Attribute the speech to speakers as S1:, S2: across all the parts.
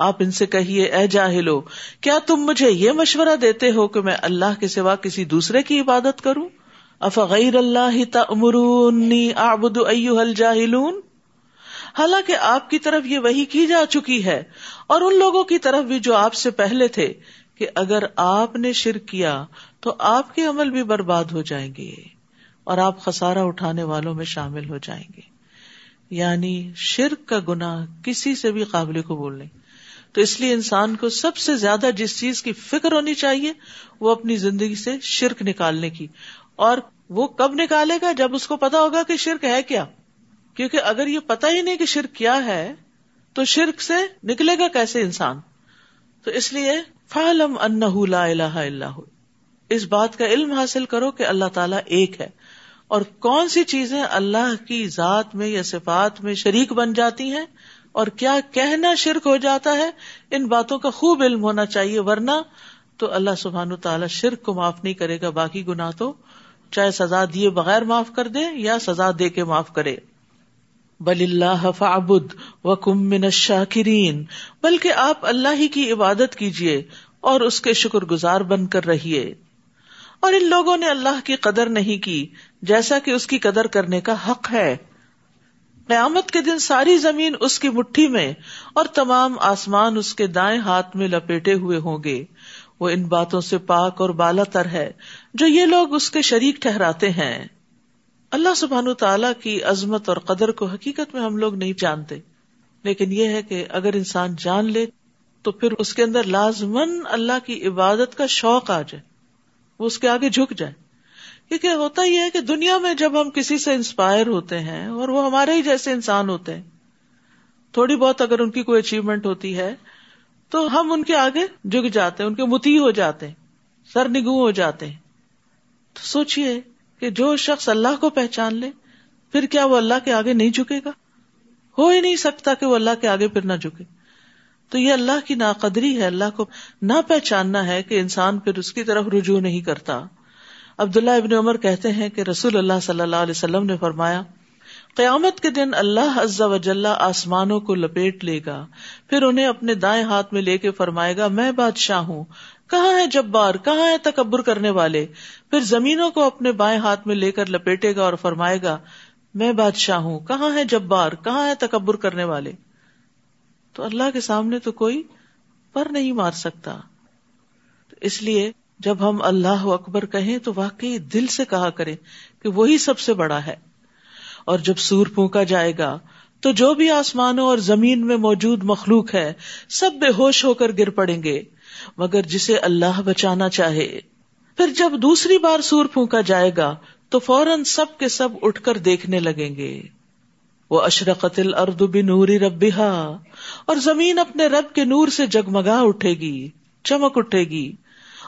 S1: آپ ان سے کہیے، اے جاہلو، کیا تم مجھے یہ مشورہ دیتے ہو کہ میں اللہ کے سوا کسی دوسرے کی عبادت کروں؟ افغیر اللہ تمرونی آبد الجاہلون? حالانکہ آپ کی طرف یہ وہی کی جا چکی ہے اور ان لوگوں کی طرف بھی جو آپ سے پہلے تھے کہ اگر آپ نے شرک کیا تو آپ کے عمل بھی برباد ہو جائیں گے اور آپ خسارا اٹھانے والوں میں شامل ہو جائیں گے۔ یعنی شرک کا گنا کسی سے بھی قابل کو بول نہیں۔ تو اس لیے انسان کو سب سے زیادہ جس چیز کی فکر ہونی چاہیے وہ اپنی زندگی سے شرک نکالنے کی۔ اور وہ کب نکالے گا؟ جب اس کو پتا ہوگا کہ شرک ہے کیا۔ کیونکہ اگر یہ پتا ہی نہیں کہ شرک کیا ہے، تو شرک سے نکلے گا کیسے انسان؟ تو اس لیے فالم ان لا الہ اللہ اس بات کا علم حاصل کرو کہ اللہ تعالیٰ ایک ہے۔ اور کون سی چیزیں اللہ کی ذات میں یا صفات میں شریک بن جاتی ہیں؟ اور کیا کہنا شرک ہو جاتا ہے؟ ان باتوں کا خوب علم ہونا چاہیے، ورنہ تو اللہ سبحان تعالیٰ شرک کو معاف نہیں کرے گا، باقی گنا تو چاہے سزا دیے بغیر معاف کر دے یا سزا دے کے معاف کرے۔ بل اللہ فعبد وکم من الشاکرین، بلکہ آپ اللہ ہی کی عبادت کیجیے اور اس کے شکر گزار بن کر رہیے۔ اور ان لوگوں نے اللہ کی قدر نہیں کی، جیسا کہ اس کی قدر کرنے کا حق ہے۔ قیامت کے دن ساری زمین اس کی مٹھی میں اور تمام آسمان اس کے دائیں ہاتھ میں لپیٹے ہوئے ہوں گے۔ وہ ان باتوں سے پاک اور بالا تر ہے جو یہ لوگ اس کے شریک ٹھہراتے ہیں۔ اللہ سبحان تعالیٰ کی عظمت اور قدر کو حقیقت میں ہم لوگ نہیں جانتے۔ لیکن یہ ہے کہ اگر انسان جان لے تو پھر اس کے اندر لازمن اللہ کی عبادت کا شوق آ جائے۔ وہ اس کے آگے جھک جائے۔ کیونکہ ہوتا یہ ہے کہ دنیا میں جب ہم کسی سے انسپائر ہوتے ہیں اور وہ ہمارے ہی جیسے انسان ہوتے ہیں، تھوڑی بہت اگر ان کی کوئی اچیومنٹ ہوتی ہے تو ہم ان کے آگے جھک جاتے ہیں، ان کے متی ہو جاتے ہیں سر نگو ہو جاتے ہیں۔ تو سوچیے کہ جو شخص اللہ کو پہچان لے، پھر کیا وہ اللہ کے آگے نہیں جھکے گا؟ ہو ہی نہیں سکتا کہ وہ اللہ کے آگے پھر نہ جھکے۔ تو یہ اللہ کی ناقدری ہے، اللہ کو نہ پہچاننا ہے کہ انسان پھر اس کی طرف رجوع نہیں کرتا۔ عبداللہ ابن عمر کہتے ہیں کہ رسول اللہ صلی اللہ علیہ وسلم نے فرمایا، قیامت کے دن اللہ عز و جل آسمانوں کو لپیٹ لے گا، پھر انہیں اپنے دائیں ہاتھ میں لے کے فرمائے گا، میں بادشاہ ہوں، کہاں ہے جبار، کہاں ہے تکبر کرنے والے؟ پھر زمینوں کو اپنے بائیں ہاتھ میں لے کر لپیٹے گا اور فرمائے گا، میں بادشاہ ہوں، کہاں ہے جبار، کہاں ہے تکبر کرنے والے؟ تو اللہ کے سامنے تو کوئی پر نہیں مار سکتا۔ اس لیے جب ہم اللہ اکبر کہیں تو واقعی دل سے کہا کریں کہ وہی سب سے بڑا ہے۔ اور جب سور پھونکا جائے گا تو جو بھی آسمانوں اور زمین میں موجود مخلوق ہے، سب بے ہوش ہو کر گر پڑیں گے۔ مگر جسے اللہ بچانا چاہے، پھر جب دوسری بار سور پھونکا جائے گا تو فوراً سب کے سب اٹھ کر دیکھنے لگیں گے۔ وہ اشرقت الارض بنور ربها، اور زمین اپنے رب کے نور سے جگمگا اٹھے گی، چمک اٹھے گی۔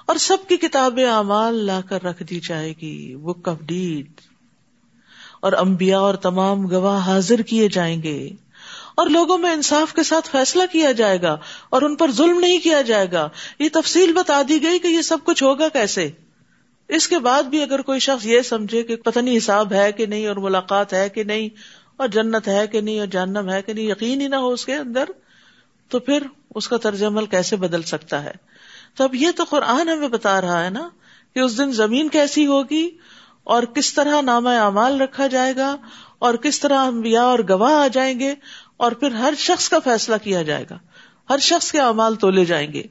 S1: اور سب کی کتابیں اعمال لا کر رکھ دی جائے گی بک آف ڈیڈ اور انبیاء اور تمام گواہ حاضر کیے جائیں گے۔ اور لوگوں میں انصاف کے ساتھ فیصلہ کیا جائے گا اور ان پر ظلم نہیں کیا جائے گا۔ یہ تفصیل بتا دی گئی کہ یہ سب کچھ ہوگا کیسے۔ اس کے بعد بھی اگر کوئی شخص یہ سمجھے کہ پتہ نہیں حساب ہے کہ نہیں اور ملاقات ہے کہ نہیں اور جنت ہے کہ نہیں اور جہنم ہے کہ نہیں، یقین ہی نہ ہو اس کے اندر، تو پھر اس کا طرز عمل کیسے بدل سکتا ہے؟ تو اب یہ تو قرآن ہمیں بتا رہا ہے نا کہ اس دن زمین کیسی ہوگی اور کس طرح نام اعمال رکھا جائے گا اور کس طرح انبیاء اور گواہ آ جائیں گے اور پھر ہر شخص کا فیصلہ کیا جائے گا ہر شخص کے اعمال تولے جائیں گے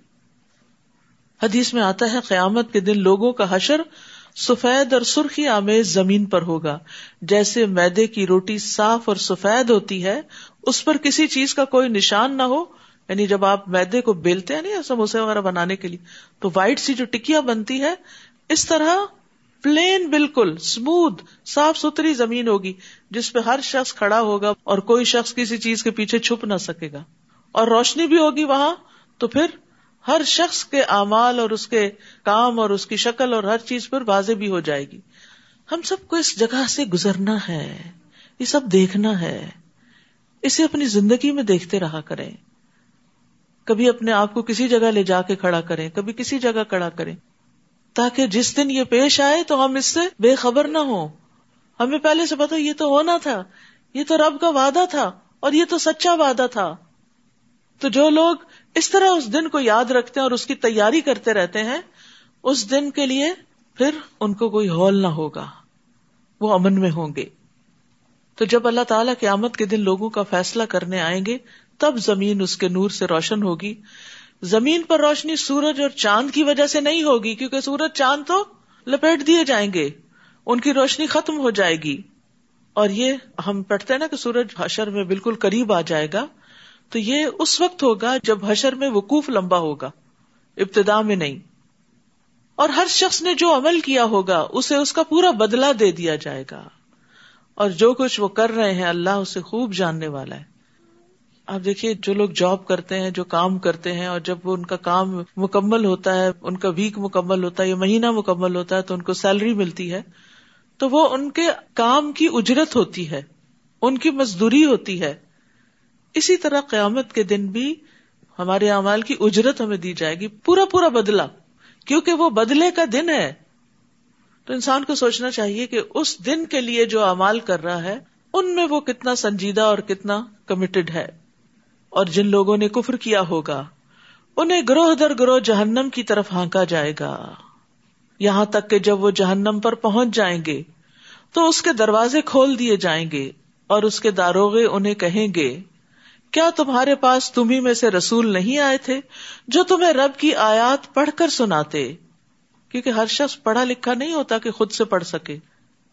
S1: حدیث میں آتا ہے قیامت کے دن لوگوں کا حشر سفید اور سرخی آمیز زمین پر ہوگا جیسے میدے کی روٹی صاف اور سفید ہوتی ہے اس پر کسی چیز کا کوئی نشان نہ ہو یعنی جب آپ میدے کو بیلتے ہیں نا سموسے وغیرہ بنانے کے لیے، تو وائٹ سی جو ٹکیا بنتی ہے اس طرح پلین بالکل اسموتھ صاف ستھری زمین ہوگی، جس پہ ہر شخص کھڑا ہوگا اور کوئی شخص کسی چیز کے پیچھے چھپ نہ سکے گا۔ اور روشنی بھی ہوگی وہاں، تو پھر ہر شخص کے اعمال اور اس کے کام اور اس کی شکل اور ہر چیز پر واضح بھی ہو جائے گی۔ ہم سب کو اس جگہ سے گزرنا ہے، یہ سب دیکھنا ہے، اسے اپنی زندگی میں دیکھتے رہا کریں۔ کبھی اپنے آپ کو کسی جگہ لے جا کے کھڑا کریں، کبھی کسی جگہ کھڑا کریں۔ تاکہ جس دن یہ پیش آئے تو ہم اس سے بے خبر نہ ہو ہمیں پہلے سے پتا یہ تو ہونا تھا، یہ تو رب کا وعدہ تھا اور یہ تو سچا وعدہ تھا۔ تو جو لوگ اس طرح اس دن کو یاد رکھتے ہیں اور اس کی تیاری کرتے رہتے ہیں، اس دن کے لیے پھر ان کو کوئی ہال نہ ہوگا، وہ امن میں ہوں گے۔ تو جب اللہ تعالیٰ قیامت کے دن لوگوں کا فیصلہ کرنے آئیں گے تب زمین اس کے نور سے روشن ہوگی۔ زمین پر روشنی سورج اور چاند کی وجہ سے نہیں ہوگی، کیونکہ سورج، چاند تو لپیٹ دیے جائیں گے۔ ان کی روشنی ختم ہو جائے گی۔ اور یہ ہم پڑھتے ہیں نا کہ سورج حشر میں بالکل قریب آ جائے گا۔ تو یہ اس وقت ہوگا جب حشر میں وقوف لمبا ہوگا۔ ابتدا میں نہیں۔ اور ہر شخص نے جو عمل کیا ہوگا، اسے اس کا پورا بدلہ دے دیا جائے گا۔ اور جو کچھ وہ کر رہے ہیں، اللہ اسے خوب جاننے والا ہے۔ آپ دیکھیے، جو لوگ جاب کرتے ہیں، جو کام کرتے ہیں، اور جب وہ ان کا کام مکمل ہوتا ہے، ان کا ویک مکمل ہوتا ہے یا مہینہ مکمل ہوتا ہے، تو ان کو سیلری ملتی ہے، تو وہ ان کے کام کی اجرت ہوتی ہے، ان کی مزدوری ہوتی ہے۔ اسی طرح قیامت کے دن بھی ہمارے اعمال کی اجرت ہمیں دی جائے گی، پورا پورا بدلا کیونکہ وہ بدلے کا دن ہے۔ تو انسان کو سوچنا چاہیے کہ اس دن کے لیے جو امال کر رہا ہے، ان میں وہ کتنا سنجیدہ اور کتنا کمیٹڈ ہے۔ اور جن لوگوں نے کفر کیا ہوگا، انہیں گروہ در گروہ جہنم کی طرف ہانکا جائے گا۔ یہاں تک کہ جب وہ جہنم پر پہنچ جائیں گے، تو اس کے دروازے کھول دیے جائیں گے اور اس کے داروغے انہیں کہیں گے، کیا تمہارے پاس تمہیں میں سے رسول نہیں آئے تھے جو تمہیں رب کی آیات پڑھ کر سناتے؟ کیونکہ ہر شخص پڑھا لکھا نہیں ہوتا کہ خود سے پڑھ سکے۔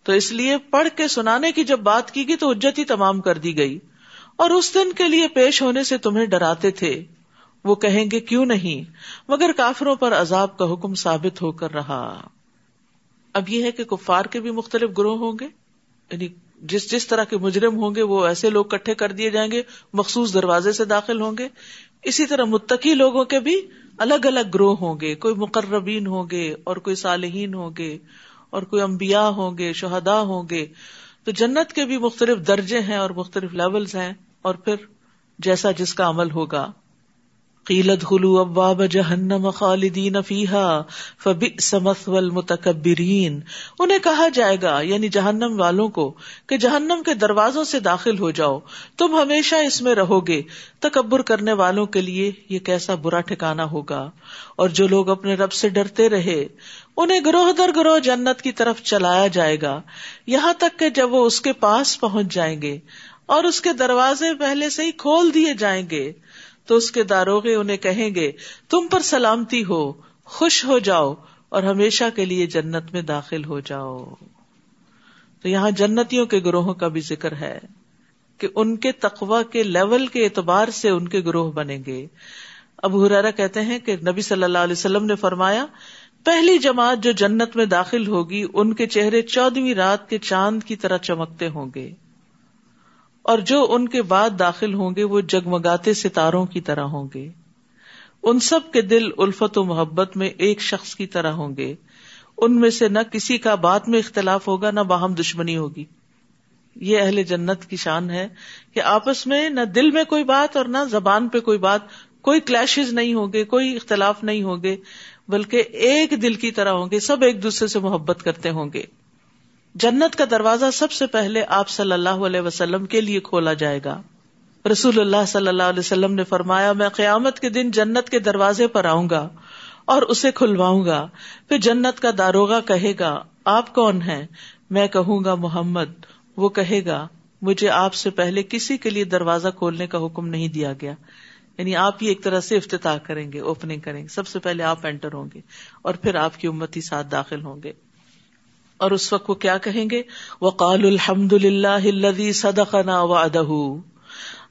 S1: تو اس لیے پڑھ کے سنانے کی جب بات کی گئی تو اجت ہی تمام کر دی گئی۔ اور اس دن کے لیے پیش ہونے سے تمہیں ڈراتے تھے۔ وہ کہیں گے، کیوں نہیں؟ مگر کافروں پر عذاب کا حکم ثابت ہو کر رہا۔ اب یہ ہے کہ کفار کے بھی مختلف گروہ ہوں گے۔ یعنی جس جس طرح کے مجرم ہوں گے، وہ ایسے لوگ کٹھے کر دیے جائیں گے، مخصوص دروازے سے داخل ہوں گے۔ اسی طرح متقی لوگوں کے بھی الگ الگ گروہ ہوں گے۔ کوئی مقربین ہوں گے اور کوئی صالحین ہوں گے اور کوئی امبیا ہوں گے شہدا ہوں گے۔ تو جنت کے بھی مختلف درجے ہیں اور مختلف لیولز ہیں۔ اور پھر جیسا جس کا عمل ہوگا۔ قیلت ہلو ابواب جہنم خالدین فیحا فبئس مثوى المتکبرین۔ انہیں کہا جائے گا یعنی جہنم والوں کو، کہ جہنم کے دروازوں سے داخل ہو جاؤ۔ تم ہمیشہ اس میں رہو گے۔ تکبر کرنے والوں کے لیے یہ کیسا برا ٹھکانا ہوگا۔ اور جو لوگ اپنے رب سے ڈرتے رہے، انہیں گروہ در گروہ جنت کی طرف چلایا جائے گا۔ یہاں تک کہ جب وہ اس کے پاس پہنچ جائیں گے اور اس کے دروازے پہلے سے ہی کھول دیے جائیں گے۔ تو اس کے داروغے انہیں کہیں گے، تم پر سلامتی ہو، خوش ہو جاؤ اور ہمیشہ کے لیے جنت میں داخل ہو جاؤ۔ تو یہاں جنتیوں کے گروہوں کا بھی ذکر ہے کہ ان کے تقوا کے لیول کے اعتبار سے ان کے گروہ بنیں گے۔ اب ہرارا کہتے ہیں کہ نبی صلی اللہ علیہ وسلم نے فرمایا، پہلی جماعت جو جنت میں داخل ہوگی، ان کے چہرے چودہویں رات کے چاند کی طرح چمکتے ہوں گے۔ اور جو ان کے بعد داخل ہوں گے وہ جگمگاتے ستاروں کی طرح ہوں گے۔ ان سب کے دل الفت و محبت میں ایک شخص کی طرح ہوں گے۔ ان میں سے نہ کسی کا بات میں اختلاف ہوگا، نہ باہم دشمنی ہوگی۔ یہ اہل جنت کی شان ہے کہ آپس میں نہ دل میں کوئی بات اور نہ زبان پہ کوئی بات، کوئی کلیشز نہیں ہوں گے، کوئی اختلاف نہیں ہوں گے، بلکہ ایک دل کی طرح ہوں گے، سب ایک دوسرے سے محبت کرتے ہوں گے۔ جنت کا دروازہ سب سے پہلے آپ صلی اللہ علیہ وسلم کے لیے کھولا جائے گا۔ رسول اللہ صلی اللہ علیہ وسلم نے فرمایا، میں قیامت کے دن جنت کے دروازے پر آؤں گا اور اسے کھلواؤں گا۔ پھر جنت کا داروگا کہے گا، آپ کون ہیں؟ میں کہوں گا، محمد۔ وہ کہے گا، مجھے آپ سے پہلے کسی کے لیے دروازہ کھولنے کا حکم نہیں دیا گیا۔ یعنی آپ ہی ایک طرح سے افتتاح کریں گے اوپننگ کریں گے۔ سب سے پہلے آپ انٹر ہوں گے اور پھر آپ کی امتی ساتھ داخل ہوں گے۔ اور اس وقت وہ کیا کہیں گے؟ وہ قال الحمد للہ صدقنا وعدہ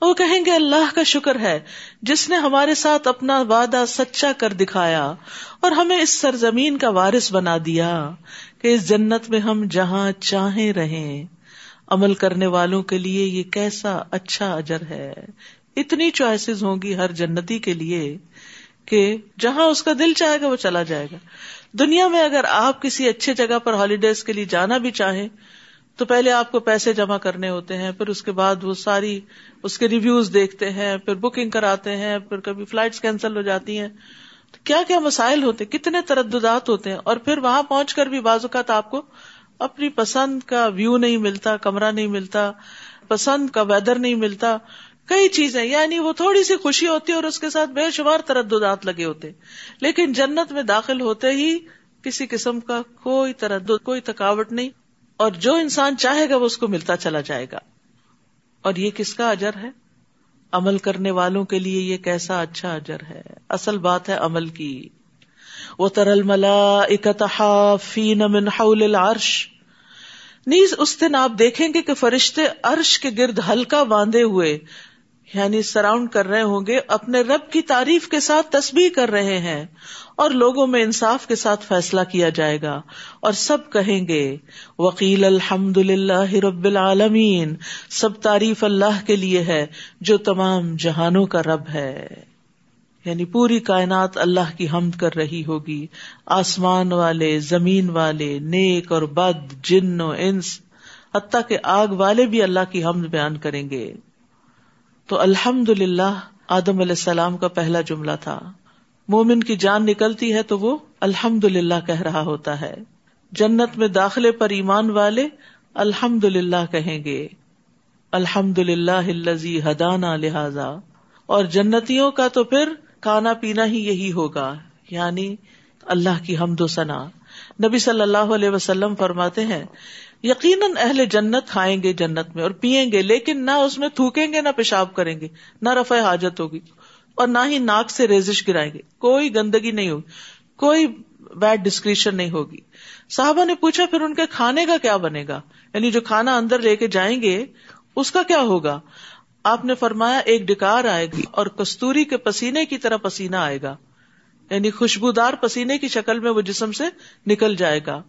S1: وہ کہیں گے، اللہ کا شکر ہے، جس نے ہمارے ساتھ اپنا وعدہ سچا کر دکھایا اور ہمیں اس سرزمین کا وارث بنا دیا کہ اس جنت میں ہم جہاں چاہیں رہیں۔ عمل کرنے والوں کے لیے یہ کیسا اچھا اجر ہے۔ اتنی چوائسیز ہوں گی ہر جنتی کے لیے کہ جہاں اس کا دل چاہے گا وہ چلا جائے گا۔ دنیا میں اگر آپ کسی اچھے جگہ پر ہالیڈیز کے لیے جانا بھی چاہیں، تو پہلے آپ کو پیسے جمع کرنے ہوتے ہیں، پھر اس کے بعد وہ ساری اس کے ریویوز دیکھتے ہیں، پھر بکنگ کراتے ہیں، پھر کبھی فلائٹ کینسل ہو جاتی ہیں۔ تو کیا کیا مسائل ہوتے، کتنے ترددات ہوتے ہیں، اور پھر وہاں پہنچ کر بھی بعض اوقات آپ کو اپنی پسند کا ویو نہیں ملتا، کمرہ نہیں ملتا، پسند کا ویدر نہیں ملتا۔ کئی چیزیں یعنی وہ تھوڑی سی خوشی ہوتی ہے اور اس کے ساتھ بے شمار ترددات لگے ہوتے لیکن جنت میں داخل ہوتے ہی کسی قسم کا کوئی تردد، کوئی تھکاوٹ نہیں، اور جو انسان چاہے گا وہ اس کو ملتا چلا جائے گا۔ اور یہ کس کا اجر ہے؟ عمل کرنے والوں کے لیے یہ کیسا اچھا اجر ہے؟ اصل بات ہے عمل کی۔ وہ ترل ملا من حول العرش۔ نیز اس دن آپ دیکھیں گے کہ فرشتے عرش کے گرد ہلکا باندھے ہوئے یعنی سراؤنڈ کر رہے ہوں گے، اپنے رب کی تعریف کے ساتھ تسبیح کر رہے ہیں اور لوگوں میں انصاف کے ساتھ فیصلہ کیا جائے گا۔ اور سب کہیں گے وکیل الحمد للہ رب العالمین، سب تعریف اللہ کے لیے ہے، جو تمام جہانوں کا رب ہے۔ یعنی پوری کائنات اللہ کی حمد کر رہی ہوگی۔ آسمان والے، زمین والے، نیک اور بد، جن و انس، حتیٰ کہ آگ والے بھی اللہ کی حمد بیان کریں گے۔ تو الحمد للہ آدم علیہ السلام کا پہلا جملہ تھا۔ مومن کی جان نکلتی ہے تو وہ الحمد للہ کہہ رہا ہوتا ہے۔ جنت میں داخلے پر ایمان والے الحمد للہ کہیں گے۔ الحمد للہ ہدانا لہذا۔ اور جنتیوں کا تو پھر کھانا پینا ہی یہی ہوگا یعنی اللہ کی حمد و ثنا۔ نبی صلی اللہ علیہ وسلم فرماتے ہیں یقیناً اہل جنت کھائیں گے جنت میں اور پیئیں گے، لیکن نہ اس میں تھوکیں گے، نہ پیشاب کریں گے، نہ رفع حاجت ہوگی اور نہ ہی ناک سے ریزش گرائیں گے۔ کوئی گندگی نہیں ہوگی، کوئی بیڈ ڈسکریشن نہیں ہوگی۔ صاحبہ نے پوچھا، پھر ان کے کھانے کا کیا بنے گا؟ یعنی جو کھانا اندر لے کے جائیں گے، اس کا کیا ہوگا؟ آپ نے فرمایا، ایک ڈکار آئے گی اور کستوری کے پسینے کی طرح پسینہ آئے گا۔ یعنی خوشبودار پسینے کی شکل میں وہ جسم سے نکل جائے گا۔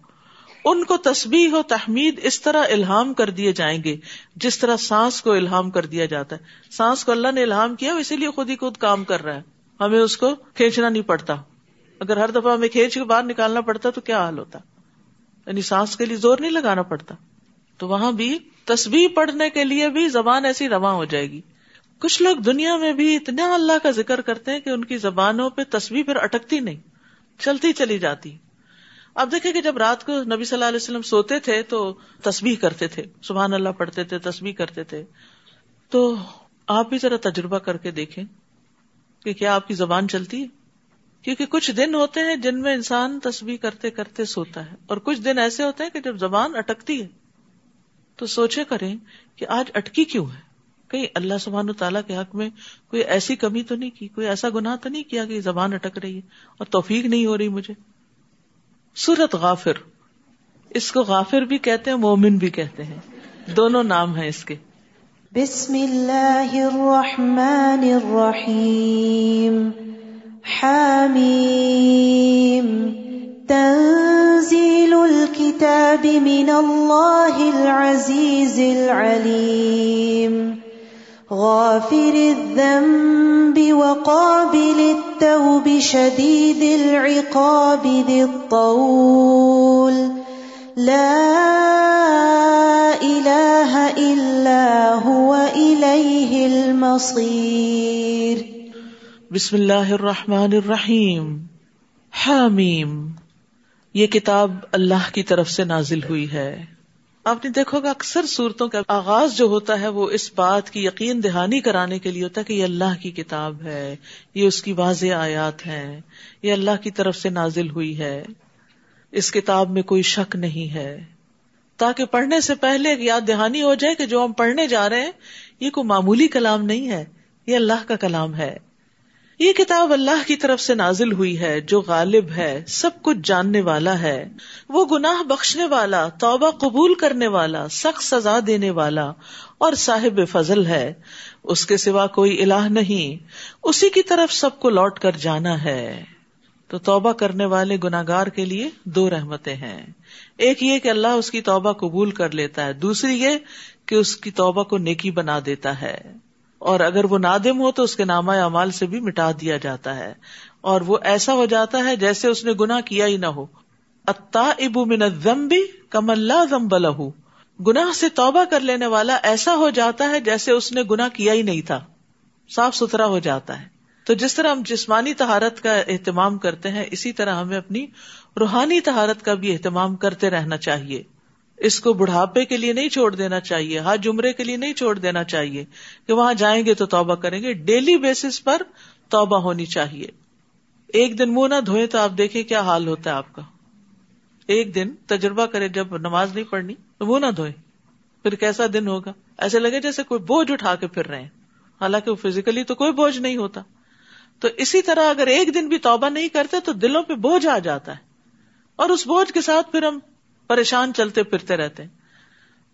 S1: ان کو تسبیح و تحمید اس طرح الہام کر دیے جائیں گے، جس طرح سانس کو الہام کر دیا جاتا ہے۔ سانس کو اللہ نے الہام کیا اسی لیے خود ہی خود کام کر رہا ہے۔ ہمیں اس کو کھینچنا نہیں پڑتا۔ اگر ہر دفعہ ہمیں کھینچ کے باہر نکالنا پڑتا تو کیا حال ہوتا؟ یعنی سانس کے لیے زور نہیں لگانا پڑتا۔ تو وہاں بھی تسبیح پڑھنے کے لیے بھی زبان ایسی رواں ہو جائے گی۔ کچھ لوگ دنیا میں بھی اتنا اللہ کا ذکر کرتے ہیں کہ ان کی زبانوں پہ تصویر پھر اٹکتی نہیں، چلتی چلی جاتی۔ اب دیکھیں کہ جب رات کو نبی صلی اللہ علیہ وسلم سوتے تھے تو تسبیح کرتے تھے، سبحان اللہ پڑھتے تھے، تسبیح کرتے تھے۔ تو آپ بھی ذرا تجربہ کر کے دیکھیں کہ کیا آپ کی زبان چلتی ہے؟ کیونکہ کچھ دن ہوتے ہیں جن میں انسان تسبیح کرتے کرتے سوتا ہے، اور کچھ دن ایسے ہوتے ہیں کہ جب زبان اٹکتی ہے۔ تو سوچے کریں کہ آج اٹکی کیوں ہے؟ کہیں اللہ سبحان تعالیٰ کے حق میں کوئی ایسی کمی تو نہیں کی، کوئی ایسا گناہ تو نہیں کیا کہ زبان اٹک رہی ہے اور توفیق نہیں ہو رہی مجھے؟ سورت غافر۔ اس کو غافر بھی کہتے ہیں، مومن بھی کہتے ہیں۔ دونوں نام ہیں اس کے۔
S2: بسم اللہ الرحمن الرحیم۔ حامیم۔ تنزیل الكتاب من اللہ العزیز العلیم۔ غافر الذنب وقابل التوب شديد العقاب ذي الطول. لا إله إلا هو إليه المصير.
S1: بسم اللہ الرحمن الرحیم. حامیم. یہ کتاب اللہ کی طرف سے نازل ہوئی ہے. آپ نے دیکھو گا اکثر صورتوں کا آغاز جو ہوتا ہے وہ اس بات کی یقین دہانی کرانے کے لیے ہوتا ہے کہ یہ اللہ کی کتاب ہے، یہ اس کی واضح آیات ہے یہ اللہ کی طرف سے نازل ہوئی ہے۔ اس کتاب میں کوئی شک نہیں ہے۔ تاکہ پڑھنے سے پہلے یاد دہانی ہو جائے کہ جو ہم پڑھنے جا رہے ہیں، یہ کوئی معمولی کلام نہیں ہے، یہ اللہ کا کلام ہے۔ یہ کتاب اللہ کی طرف سے نازل ہوئی ہے، جو غالب ہے، سب کچھ جاننے والا ہے۔ وہ گناہ بخشنے والا، توبہ قبول کرنے والا، سخت سزا دینے والا اور صاحب فضل ہے۔ اس کے سوا کوئی الہ نہیں۔ اسی کی طرف سب کو لوٹ کر جانا ہے۔ تو توبہ کرنے والے گناگار کے لیے دو رحمتیں ہیں۔ ایک یہ کہ اللہ اس کی توبہ قبول کر لیتا ہے، دوسری یہ کہ اس کی توبہ کو نیکی بنا دیتا ہے۔ اور اگر وہ نادم ہو تو اس کے نامہ اعمال سے بھی مٹا دیا جاتا ہے اور وہ ایسا ہو جاتا ہے جیسے اس نے گنا کیا ہی نہ ہو۔ اتا ابو من بھی کم اللہ زمب لہو گناہ سے توبہ کر لینے والا ایسا ہو جاتا ہے جیسے اس نے گنا کیا ہی نہیں تھا۔ صاف ستھرا ہو جاتا ہے۔ تو جس طرح ہم جسمانی تہارت کا اہتمام کرتے ہیں، اسی طرح ہمیں اپنی روحانی تہارت کا بھی اہتمام کرتے رہنا چاہیے۔ اس کو بڑھاپے کے لیے نہیں چھوڑ دینا چاہیے ہر جمرے کے لیے نہیں چھوڑ دینا چاہیے کہ وہاں جائیں گے تو توبہ کریں گے۔ ڈیلی بیسس پر توبہ ہونی چاہیے۔ ایک دن منہ نہ دھوئے تو آپ دیکھیں کیا حال ہوتا ہے آپ کا۔ ایک دن تجربہ کرے جب نماز نہیں پڑھنی تو منہ نہ دھوئے پھر کیسا دن ہوگا؟ ایسے لگے جیسے کوئی بوجھ اٹھا کے پھر رہے ہیں۔ حالانکہ فزیکلی تو کوئی بوجھ نہیں ہوتا۔ تو اسی طرح اگر ایک دن بھی توبہ نہیں کرتے تو دلوں پہ بوجھ آ جاتا ہے۔ اور اس بوجھ کے ساتھ پھر ہم پریشان چلتے پھرتے رہتے ہیں۔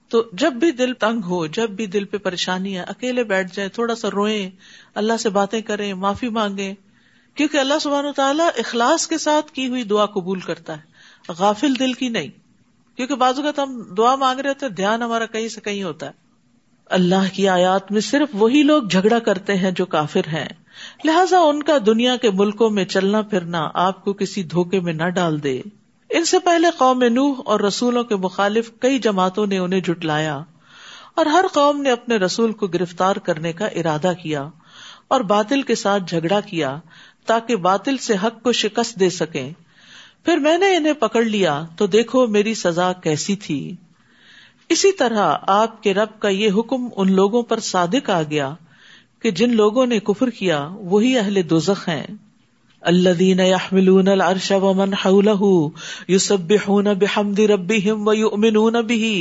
S1: تو جب بھی دل تنگ ہو، جب بھی دل پہ پریشانی ہے، اکیلے بیٹھ جائیں، تھوڑا سا روئیں، اللہ سے باتیں کریں، معافی مانگیں، کیونکہ اللہ سبحانہ تعالیٰ اخلاص کے ساتھ کی ہوئی دعا قبول کرتا ہے۔ غافل دل کی نہیں، کیونکہ بازو کا ہم دعا مانگ رہے تھے دھیان ہمارا کہیں سے کہیں ہوتا ہے۔ اللہ کی آیات میں صرف وہی لوگ جھگڑا کرتے ہیں جو کافر ہیں۔ لہٰذا ان کا دنیا کے ملکوں میں چلنا پھرنا آپ کو کسی دھوکے میں نہ ڈال دے۔ ان سے پہلے قوم نوح اور رسولوں کے مخالف کئی جماعتوں نے انہیں جٹلایا اور ہر قوم نے اپنے رسول کو گرفتار کرنے کا ارادہ کیا اور باطل کے ساتھ جھگڑا کیا تاکہ باطل سے حق کو شکست دے سکیں۔ پھر میں نے انہیں پکڑ لیا تو دیکھو میری سزا کیسی تھی۔ اسی طرح آپ کے رب کا یہ حکم ان لوگوں پر صادق آ گیا کہ جن لوگوں نے کفر کیا وہی اہل دوزخ ہیں۔ الذين يحملون العرش ومن حوله يسبحون بحمد ربهم ويؤمنون به،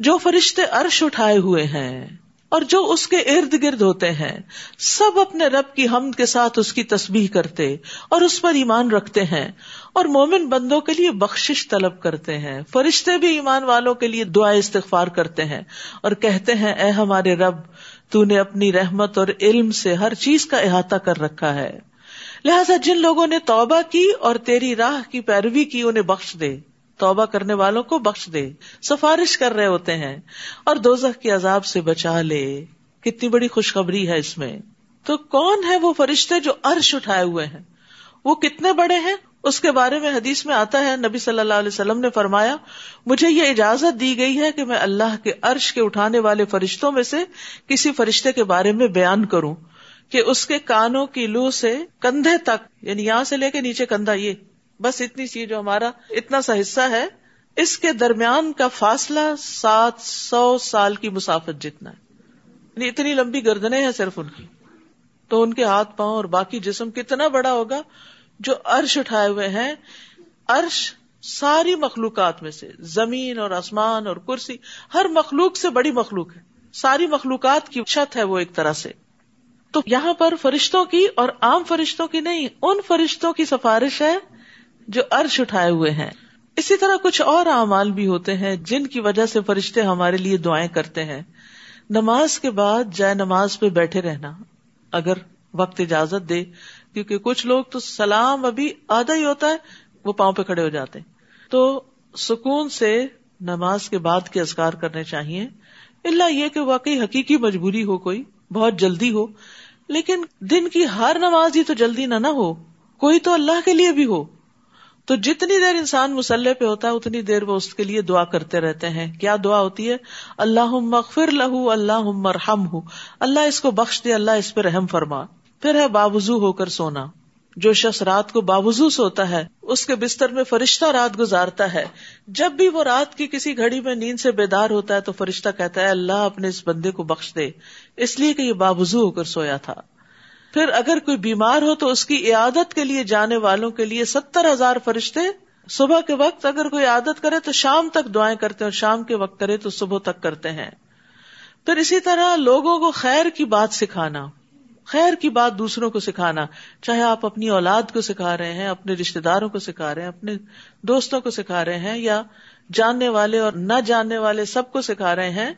S1: جو فرشتے عرش اٹھائے ہوئے ہیں اور جو اس کے ارد گرد ہوتے ہیں، سب اپنے رب کی حمد کے ساتھ اس کی تسبیح کرتے اور اس پر ایمان رکھتے ہیں اور مومن بندوں کے لیے بخشش طلب کرتے ہیں، فرشتے بھی ایمان والوں کے لیے دعا استغفار کرتے ہیں اور کہتے ہیں، اے ہمارے رب، تو نے اپنی رحمت اور علم سے ہر چیز کا احاطہ کر رکھا ہے۔ لہٰذا جن لوگوں نے توبہ کی اور تیری راہ کی پیروی کی، انہیں بخش دے۔ توبہ کرنے والوں کو بخش دے۔ سفارش کر رہے ہوتے ہیں اور دوزخ کے عذاب سے بچا لے۔ کتنی بڑی خوشخبری ہے اس میں۔ تو کون ہے وہ فرشتے جو عرش اٹھائے ہوئے ہیں؟ وہ کتنے بڑے ہیں؟ اس کے بارے میں حدیث میں آتا ہے، نبی صلی اللہ علیہ وسلم نے فرمایا، مجھے یہ اجازت دی گئی ہے کہ میں اللہ کے عرش کے اٹھانے والے فرشتوں میں سے کسی فرشتے کے بارے میں بیان کروں۔ کہ اس کے کانوں کی لو سے کندھے تک یعنی یہاں سے لے کے نیچے کندھا، یہ بس اتنی سی جو ہمارا اتنا سا حصہ ہے، اس کے درمیان کا فاصلہ سات سو سال کی مسافت جتنا ہے۔ یعنی اتنی لمبی گردنے ہیں صرف ان کی۔ تو ان کے ہاتھ پاؤں اور باقی جسم کتنا بڑا ہوگا جو عرش اٹھائے ہوئے ہیں۔ عرش ساری مخلوقات میں سے، زمین اور آسمان اور کرسی، ہر مخلوق سے بڑی مخلوق ہے۔ ساری مخلوقات کی چھت ہے وہ ایک طرح سے۔ تو یہاں پر فرشتوں کی اور عام فرشتوں کی نہیں، ان فرشتوں کی سفارش ہے جو عرش اٹھائے ہوئے ہیں۔ اسی طرح کچھ اور اعمال بھی ہوتے ہیں جن کی وجہ سے فرشتے ہمارے لیے دعائیں کرتے ہیں۔ نماز کے بعد جائے نماز پہ بیٹھے رہنا، اگر وقت اجازت دے، کیونکہ کچھ لوگ تو سلام ابھی آدھا ہی ہوتا ہے، وہ پاؤں پہ کھڑے ہو جاتے ہیں۔ تو سکون سے نماز کے بعد کے ازکار کرنے چاہیے۔ اللہ یہ کہ واقعی حقیقی مجبوری ہو کوئی۔ بہت جلدی ہو، لیکن دن کی ہر نماز ہی تو جلدی نہ نہ ہو، کوئی تو اللہ کے لیے بھی ہو۔ تو جتنی دیر انسان مسلح پہ ہوتا ہے، اتنی دیر وہ اس کے لیے دعا کرتے رہتے ہیں۔ کیا دعا ہوتی ہے؟ اللہ مغفر لہو اللہ مرحم ہو اللہ اس کو بخش دے، اللہ اس پہ رحم فرما۔ پھر ہے بابزو ہو کر سونا۔ جو شخص رات کو بابزو سوتا ہے، اس کے بستر میں فرشتہ رات گزارتا ہے۔ جب بھی وہ رات کی کسی گھڑی میں نیند سے بیدار ہوتا ہے تو فرشتہ کہتا ہے، اللہ اپنے اس بندے کو بخش دے۔ اس لیے کہ یہ بابزو ہو کر سویا تھا۔ پھر اگر کوئی بیمار ہو تو اس کی عیادت کے لیے جانے والوں کے لیے ستر ہزار فرشتے صبح کے وقت اگر کوئی عادت کرے تو شام تک دعائیں کرتے ہیں اور شام کے وقت کرے تو صبح تک کرتے ہیں۔ پھر اسی طرح لوگوں کو خیر کی بات سکھانا۔ خیر کی بات دوسروں کو سکھانا، چاہے آپ اپنی اولاد کو سکھا رہے ہیں، اپنے رشتے داروں کو سکھا رہے ہیں، اپنے دوستوں کو سکھا رہے ہیں، یا جاننے والے اور نہ جاننے والے سب کو سکھا رہے ہیں۔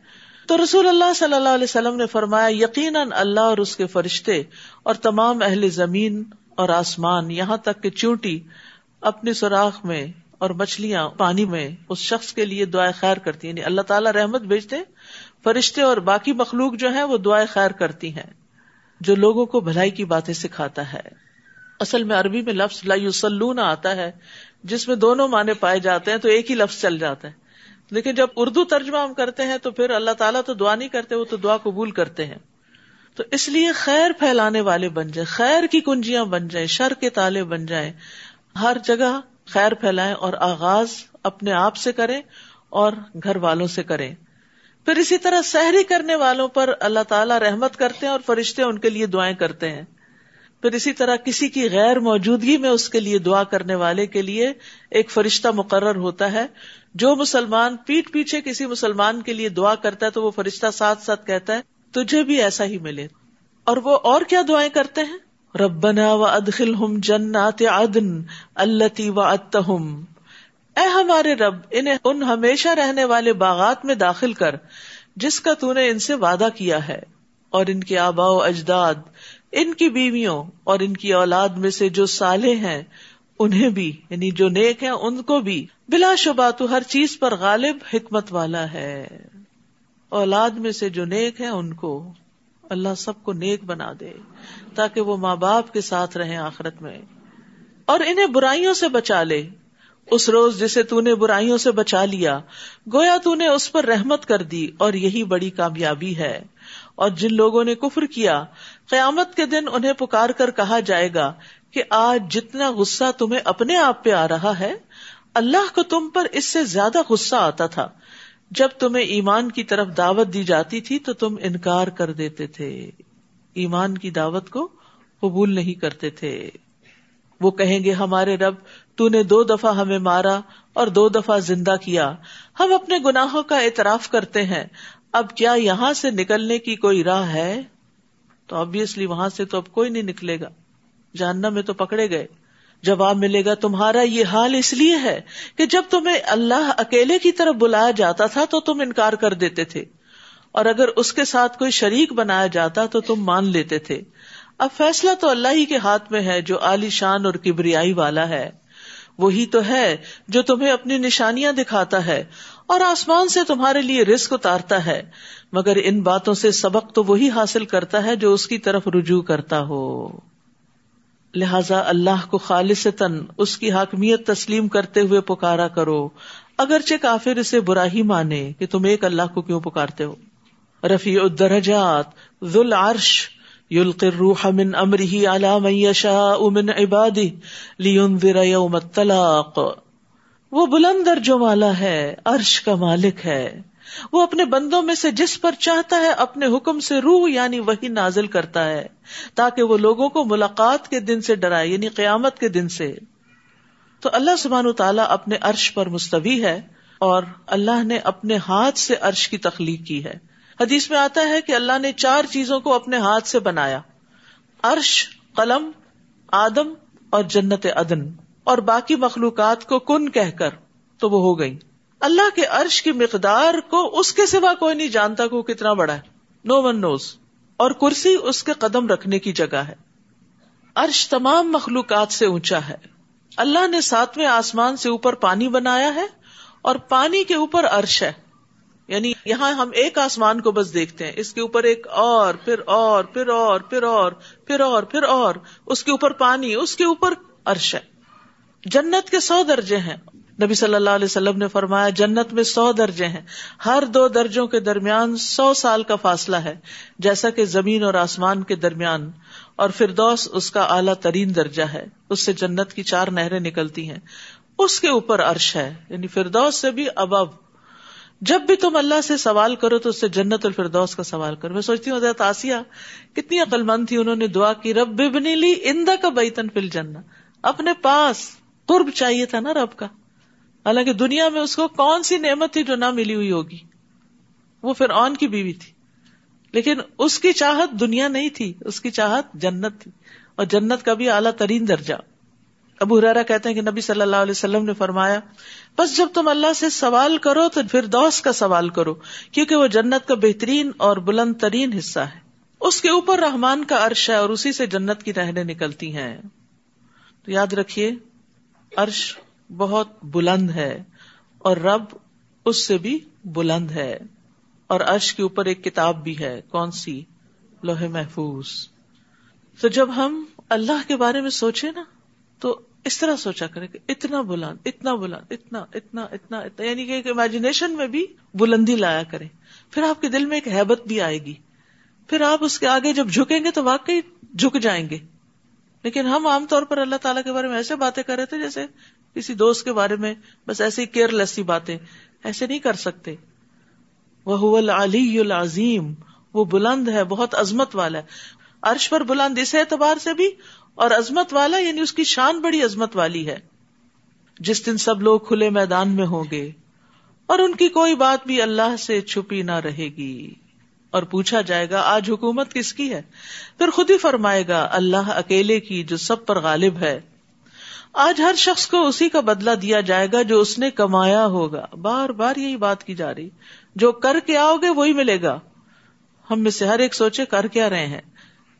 S1: تو رسول اللہ صلی اللہ علیہ وسلم نے فرمایا، یقیناً اللہ اور اس کے فرشتے اور تمام اہل زمین اور آسمان یہاں تک کہ چونٹی اپنے سوراخ میں اور مچھلیاں پانی میں اس شخص کے لیے دعائیں خیر کرتی ہیں۔ یعنی اللہ تعالیٰ رحمت بھیجتے فرشتے اور باقی مخلوق جو ہیں وہ دعائیں خیر کرتی ہیں۔ جو لوگوں کو بھلائی کی باتیں سکھاتا ہے۔ اصل میں عربی میں لفظ لا یوسلون آتا ہے۔ جس میں دونوں معنی پائے جاتے ہیں تو ایک ہی لفظ چل جاتا ہے۔ لیکن جب اردو ترجمہ ہم کرتے ہیں تو پھر اللہ تعالیٰ تو دعا نہیں کرتے، وہ تو دعا قبول کرتے ہیں۔ تو اس لیے خیر پھیلانے والے بن جائیں، خیر کی کنجیاں بن جائیں، شر کے تالے بن جائیں۔ ہر جگہ خیر پھیلائیں اور آغاز اپنے آپ سے کریں اور گھر والوں سے کریں۔ پھر اسی طرح سحری کرنے والوں پر اللہ تعالیٰ رحمت کرتے ہیں اور فرشتے ان کے لیے دعائیں کرتے ہیں۔ پھر اسی طرح کسی کی غیر موجودگی میں اس کے لیے دعا کرنے والے کے لیے ایک فرشتہ مقرر ہوتا ہے۔ جو مسلمان پیٹ پیچھے کسی مسلمان کے لیے دعا کرتا ہے تو وہ فرشتہ ساتھ ساتھ کہتا ہے، تجھے بھی ایسا ہی ملے۔ اور وہ اور کیا دعائیں کرتے ہیں؟ ربنا و ادخل ہم جنات ادن اللہ و اتہم اے ہمارے رب، انہیں ان ہمیشہ رہنے والے باغات میں داخل کر، جس کا تو نے ان سے وعدہ کیا ہے، اور ان کے آبا و اجداد، ان کی بیویوں اور ان کی اولاد میں سے جو سالے ہیں، انہیں بھی یعنی جو نیک ہیں، ان کو بھی بلا شبہ تو ہر چیز پر غالب حکمت والا ہے۔ اولاد میں سے جو نیک ہیں، ان کو اللہ سب کو نیک بنا دے، تاکہ وہ ماں باپ کے ساتھ رہیں آخرت میں، اور انہیں برائیوں سے بچا لے۔ اس روز جسے تو نے برائیوں سے بچا لیا، گویا تو نے اس پر رحمت کر دی اور یہی بڑی کامیابی ہے۔ اور جن لوگوں نے کفر کیا، قیامت کے دن انہیں پکار کر کہا جائے گا کہ آج جتنا غصہ تمہیں اپنے آپ پہ آ رہا ہے، اللہ کو تم پر اس سے زیادہ غصہ آتا تھا۔ جب تمہیں ایمان کی طرف دعوت دی جاتی تھی تو تم انکار کر دیتے تھے۔ ایمان کی دعوت کو قبول نہیں کرتے تھے۔ وہ کہیں گے، ہمارے رب تو نے دو دفعہ ہمیں مارا اور دو دفعہ زندہ کیا۔ ہم اپنے گناہوں کا اعتراف کرتے ہیں۔ اب کیا یہاں سے نکلنے کی کوئی راہ ہے؟ تو آبیسلی وہاں سے تو اب کوئی نہیں نکلے گا۔ جاننا میں تو پکڑے گئے۔ جواب ملے گا، تمہارا یہ حال اس لیے ہے کہ جب تمہیں اللہ اکیلے کی طرف بلایا جاتا تھا تو تم انکار کر دیتے تھے۔ اور اگر اس کے ساتھ کوئی شریک بنایا جاتا تو تم مان لیتے تھے۔ اب فیصلہ تو اللہ ہی کے ہاتھ میں ہے جو عالی شان اور کبریائی والا ہے۔ وہی تو ہے جو تمہیں اپنی نشانیاں دکھاتا ہے اور آسمان سے تمہارے لیے رسک اتارتا ہے۔ مگر ان باتوں سے سبق تو وہی حاصل کرتا ہے جو اس کی طرف رجوع کرتا ہو۔ لہذا اللہ کو خالص تن اس کی حاکمیت تسلیم کرتے ہوئے پکارا کرو۔ اگرچہ کافر اسے برا ہی مانے کہ تم ایک اللہ کو کیوں پکارتے ہو۔ رفیع الدرجات ذل عرش یلقی الروح من امره على من يشاء من عباده لينذر يوم الطلاق وہ بلند درجوں والا ہے، عرش کا مالک ہے۔ وہ اپنے بندوں میں سے جس پر چاہتا ہے، اپنے حکم سے روح یعنی وہی نازل کرتا ہے، تاکہ وہ لوگوں کو ملاقات کے دن سے ڈرائے یعنی قیامت کے دن سے۔ تو اللہ سبحان تعالیٰ اپنے عرش پر مستوی ہے اور اللہ نے اپنے ہاتھ سے عرش کی تخلیق کی ہے۔ حدیث میں آتا ہے کہ اللہ نے چار چیزوں کو اپنے ہاتھ سے بنایا، عرش، قلم، آدم اور جنت عدن۔ اور باقی مخلوقات کو کن کہہ کر تو وہ ہو گئی اللہ کے عرش کی مقدار کو اس کے سوا کوئی نہیں جانتا کہ وہ کتنا بڑا ہے۔ نو ون نوز اور کرسی اس کے قدم رکھنے کی جگہ ہے۔ عرش تمام مخلوقات سے اونچا ہے۔ اللہ نے ساتویں آسمان سے اوپر پانی بنایا ہے اور پانی کے اوپر عرش ہے۔ یعنی یہاں ہم ایک آسمان کو بس دیکھتے ہیں، اس کے اوپر ایک اور، پھر اور پھر اور پھر اور پھر اور پھر اور، اس کے اوپر پانی، اس کے اوپر عرش ہے۔ جنت کے سو درجے ہیں۔ نبی صلی اللہ علیہ وسلم نے فرمایا، جنت میں سو درجے ہیں۔ ہر دو درجوں کے درمیان سو سال کا فاصلہ ہے، جیسا کہ زمین اور آسمان کے درمیان۔ اور فردوس اس کا اعلیٰ ترین درجہ ہے۔ اس سے جنت کی چار نہریں نکلتی ہیں۔ اس کے اوپر عرش ہے۔ یعنی فردوس سے بھی اب اب جب بھی تم اللہ سے سوال کرو تو اس سے جنت الفردوس کا سوال کرو۔ میں سوچتی ہوں، حضرت آسیہ، کتنی عقل مند تھی انہوں نے دعا کی، رب ببنی لی اندا کا بیتن فل جنت اپنے پاس قرب چاہیے تھا نا رب کا۔ حالانکہ دنیا میں اس کو کون سی نعمت تھی جو نہ ملی ہوئی ہوگی؟ وہ پھر آن کی بیوی تھی۔ لیکن اس کی چاہت دنیا نہیں تھی، اس کی چاہت جنت تھی۔ اور جنت کا بھی اعلیٰ ترین درجہ۔ ابو ہرارا کہتے ہیں کہ نبی صلی اللہ علیہ وسلم نے فرمایا، بس جب تم اللہ سے سوال کرو تو پھر دوس کا سوال کرو، کیونکہ وہ جنت کا بہترین اور بلند ترین حصہ ہے۔ اس کے اوپر رحمان کا عرش ہے اور اسی سے جنت کی رہنے نکلتی ہیں۔ تو یاد رکھیے، عرش بہت بلند ہے اور رب اس سے بھی بلند ہے۔ اور عرش کے اوپر ایک کتاب بھی ہے، کون سی؟ لوہے محفوظ۔ تو جب ہم اللہ کے بارے میں سوچے نا، تو اس طرح سوچا کرے کہ اتنا بلند اتنا بلند، اتنا اتنا اتنا اتنا یعنی کہ امیجنیشن میں بھی بلندی لایا کرے۔ پھر آپ کے دل میں ایک حیبت بھی آئے گی۔ پھر آپ اس کے آگے جب جھکیں گے تو واقعی جھک جائیں گے۔ لیکن ہم عام طور پر اللہ تعالیٰ کے بارے میں ایسے باتیں کر رہے تھے جیسے کسی دوست کے بارے میں بس ایسی کیئر لیس باتیں۔ ایسے نہیں کر سکتے۔ وہ العلی العظیم وہ بلند ہے، بہت عظمت والا ہے۔ عرش پر بلند اس اعتبار سے بھی اور عظمت والا یعنی اس کی شان بڑی عظمت والی ہے۔ جس دن سب لوگ کھلے میدان میں ہوں گے اور ان کی کوئی بات بھی اللہ سے چھپی نہ رہے گی۔ اور پوچھا جائے گا، آج حکومت کس کی ہے؟ پھر خود ہی فرمائے گا، اللہ اکیلے کی جو سب پر غالب ہے۔ آج ہر شخص کو اسی کا بدلا دیا جائے گا جو اس نے کمایا ہوگا۔ بار بار یہی بات کی جا رہی۔ جو کر کے آؤ گے، وہی ملے گا۔ ہم میں سے ہر ایک سوچے، کر کیا رہے ہیں؟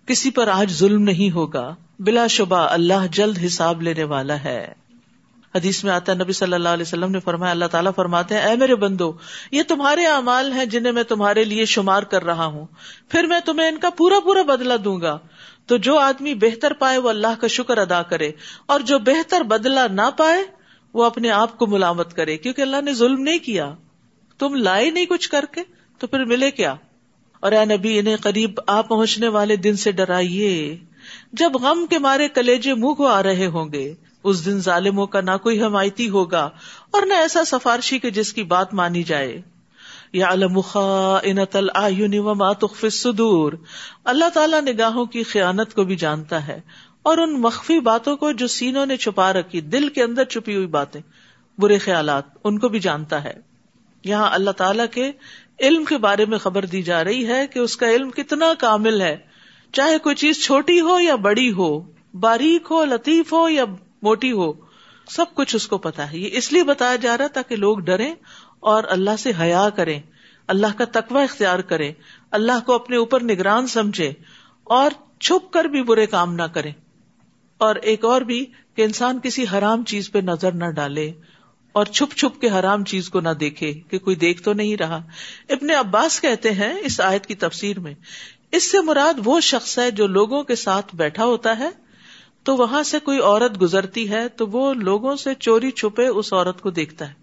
S1: کسی پر آج ظلم نہیں ہوگا، بلا شبہ اللہ جلد حساب لینے والا ہے۔ حدیث میں آتا نبی صلی اللہ علیہ وسلم نے فرمایا، اللہ تعالیٰ فرماتے ہیں، اے میرے بندو، یہ تمہارے اعمال ہیں جنہیں میں تمہارے لیے شمار کر رہا ہوں۔ پھر میں تمہیں ان کا پورا پورا بدلا دوں گا۔ تو جو آدمی بہتر پائے وہ اللہ کا شکر ادا کرے، اور جو بہتر بدلا نہ پائے وہ اپنے آپ کو ملامت کرے، کیونکہ اللہ نے ظلم نہیں کیا۔ تم لائے نہیں کچھ کر کے، تو پھر ملے کیا؟ اور اے نبی، انہیں قریب آ پہنچنے والے دن سے ڈرائیے۔ جب غم کے مارے کلیجے منہ کو آ رہے ہوں گے، اس دن ظالموں کا نہ کوئی حمایتی ہوگا اور نہ ایسا سفارشی کے جس کی بات مانی جائے۔ یا الصدور۔ اللہ تعالیٰ نگاہوں کی خیانت کو بھی جانتا ہے اور ان مخفی باتوں کو جو سینوں نے چھپا رکھی، دل کے اندر چھپی ہوئی باتیں، برے خیالات، ان کو بھی جانتا ہے۔ یہاں اللہ تعالیٰ کے علم کے بارے میں خبر دی جا رہی ہے کہ اس کا علم کتنا کامل ہے۔ چاہے کوئی چیز چھوٹی ہو یا بڑی ہو، باریک ہو، لطیف ہو یا موٹی ہو، سب کچھ اس کو پتا ہے۔ یہ اس لیے بتایا جا رہا تاکہ لوگ ڈرے اور اللہ سے حیا کریں، اللہ کا تقوی اختیار کرے اللہ کو اپنے اوپر نگران سمجھے اور چھپ کر بھی برے کام نہ کرے اور ایک اور بھی کہ انسان کسی حرام چیز پہ نظر نہ ڈالے۔ اور چھپ چھپ کے حرام چیز کو نہ دیکھے کہ کوئی دیکھ تو نہیں رہا۔ ابن عباس کہتے ہیں اس آیت کی تفسیر میں، اس سے مراد وہ شخص ہے جو لوگوں کے ساتھ بیٹھا ہوتا ہے تو وہاں سے کوئی عورت گزرتی ہے تو وہ لوگوں سے چوری چھپے اس عورت کو دیکھتا ہے۔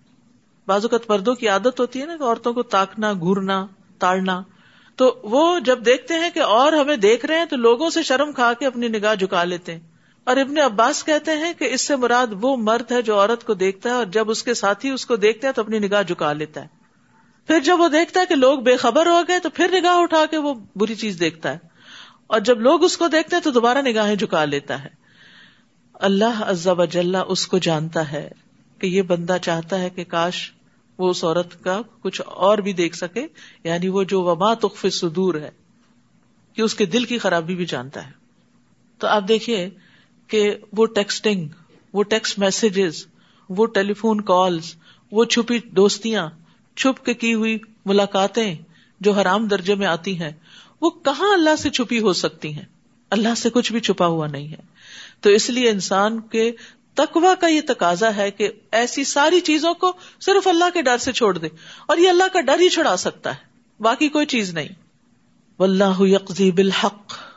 S1: بعض اوقات پردوں کی عادت ہوتی ہے نا کہ عورتوں کو تاکنا گورنا تاڑنا۔ تو وہ جب دیکھتے ہیں کہ اور ہمیں دیکھ رہے ہیں تو لوگوں سے شرم کھا کے اپنی نگاہ جھکا لیتے ہیں۔ اور ابن عباس کہتے ہیں کہ اس سے مراد وہ مرد ہے جو عورت کو دیکھتا ہے اور جب اس کے ساتھی اس کو دیکھتے ہیں تو اپنی نگاہ جھکا لیتا ہے۔ پھر جب وہ دیکھتا ہے کہ لوگ بے خبر ہو گئے تو پھر نگاہ اٹھا کے وہ بری چیز دیکھتا ہے۔ اور جب لوگ اس کو دیکھتے ہیں تو دوبارہ نگاہیں جھکا لیتا ہے۔ اللہ و جل اس کو جانتا ہے کہ یہ بندہ چاہتا ہے کہ کاش وہ اس عورت کا کچھ اور بھی دیکھ سکے یعنی وہ جو وبا تخف سدور ہے، کہ اس کے دل کی خرابی بھی جانتا ہے۔ تو آپ دیکھیے کہ وہ ٹیکسٹنگ وہ ٹیکسٹ میسجز وہ ٹیلی فون کالز وہ چھپی دوستیاں، چھپ کے کی ہوئی ملاقاتیں جو حرام درجے میں آتی ہیں، وہ کہاں اللہ سے چھپی ہو سکتی ہیں؟ اللہ سے کچھ بھی چھپا ہوا نہیں ہے۔ تو اس لیے انسان کے تقوا کا یہ تقاضا ہے کہ ایسی ساری چیزوں کو صرف اللہ کے ڈر سے چھوڑ دے اور یہ اللہ کا ڈر ہی چھڑا سکتا ہے، باقی کوئی چیز نہیں۔ واللہ یقضی بالحق۔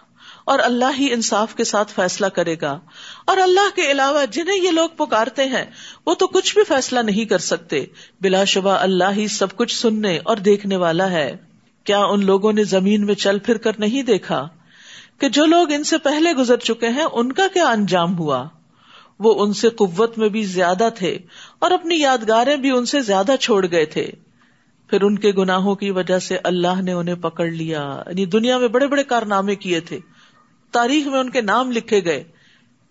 S1: اور اللہ ہی انصاف کے ساتھ فیصلہ کرے گا۔ اور اللہ کے علاوہ جنہیں یہ لوگ پکارتے ہیں، وہ تو کچھ بھی فیصلہ نہیں کر سکتے۔ بلا شبہ اللہ ہی سب کچھ سننے اور دیکھنے والا ہے۔ کیا ان لوگوں نے زمین میں چل پھر کر نہیں دیکھا؟ کہ جو لوگ ان سے پہلے گزر چکے ہیں، ان کا کیا انجام ہوا؟ وہ ان سے قوت میں بھی زیادہ تھے اور اپنی یادگاریں بھی ان سے زیادہ چھوڑ گئے تھے۔ پھر ان کے گناہوں کی وجہ سے اللہ نے انہیں پکڑ لیا۔ یعنی دنیا میں بڑے بڑے کارنامے کیے تھے۔ تاریخ میں ان کے نام لکھے گئے۔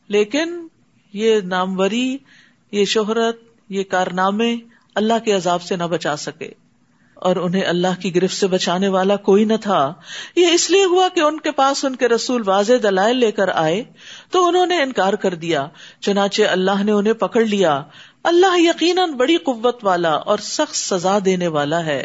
S1: لیکن یہ ناموری، یہ شہرت، یہ کارنامے اللہ کے عذاب سے نہ بچا سکے۔ اور انہیں اللہ کی گرفت سے بچانے والا کوئی نہ تھا۔ یہ اس لیے ہوا کہ ان کے پاس ان کے رسول واضح دلائل لے کر آئے تو انہوں نے انکار کر دیا۔ چنانچہ اللہ نے انہیں پکڑ لیا۔ اللہ یقیناً بڑی قوت والا اور سخت سزا دینے والا ہے۔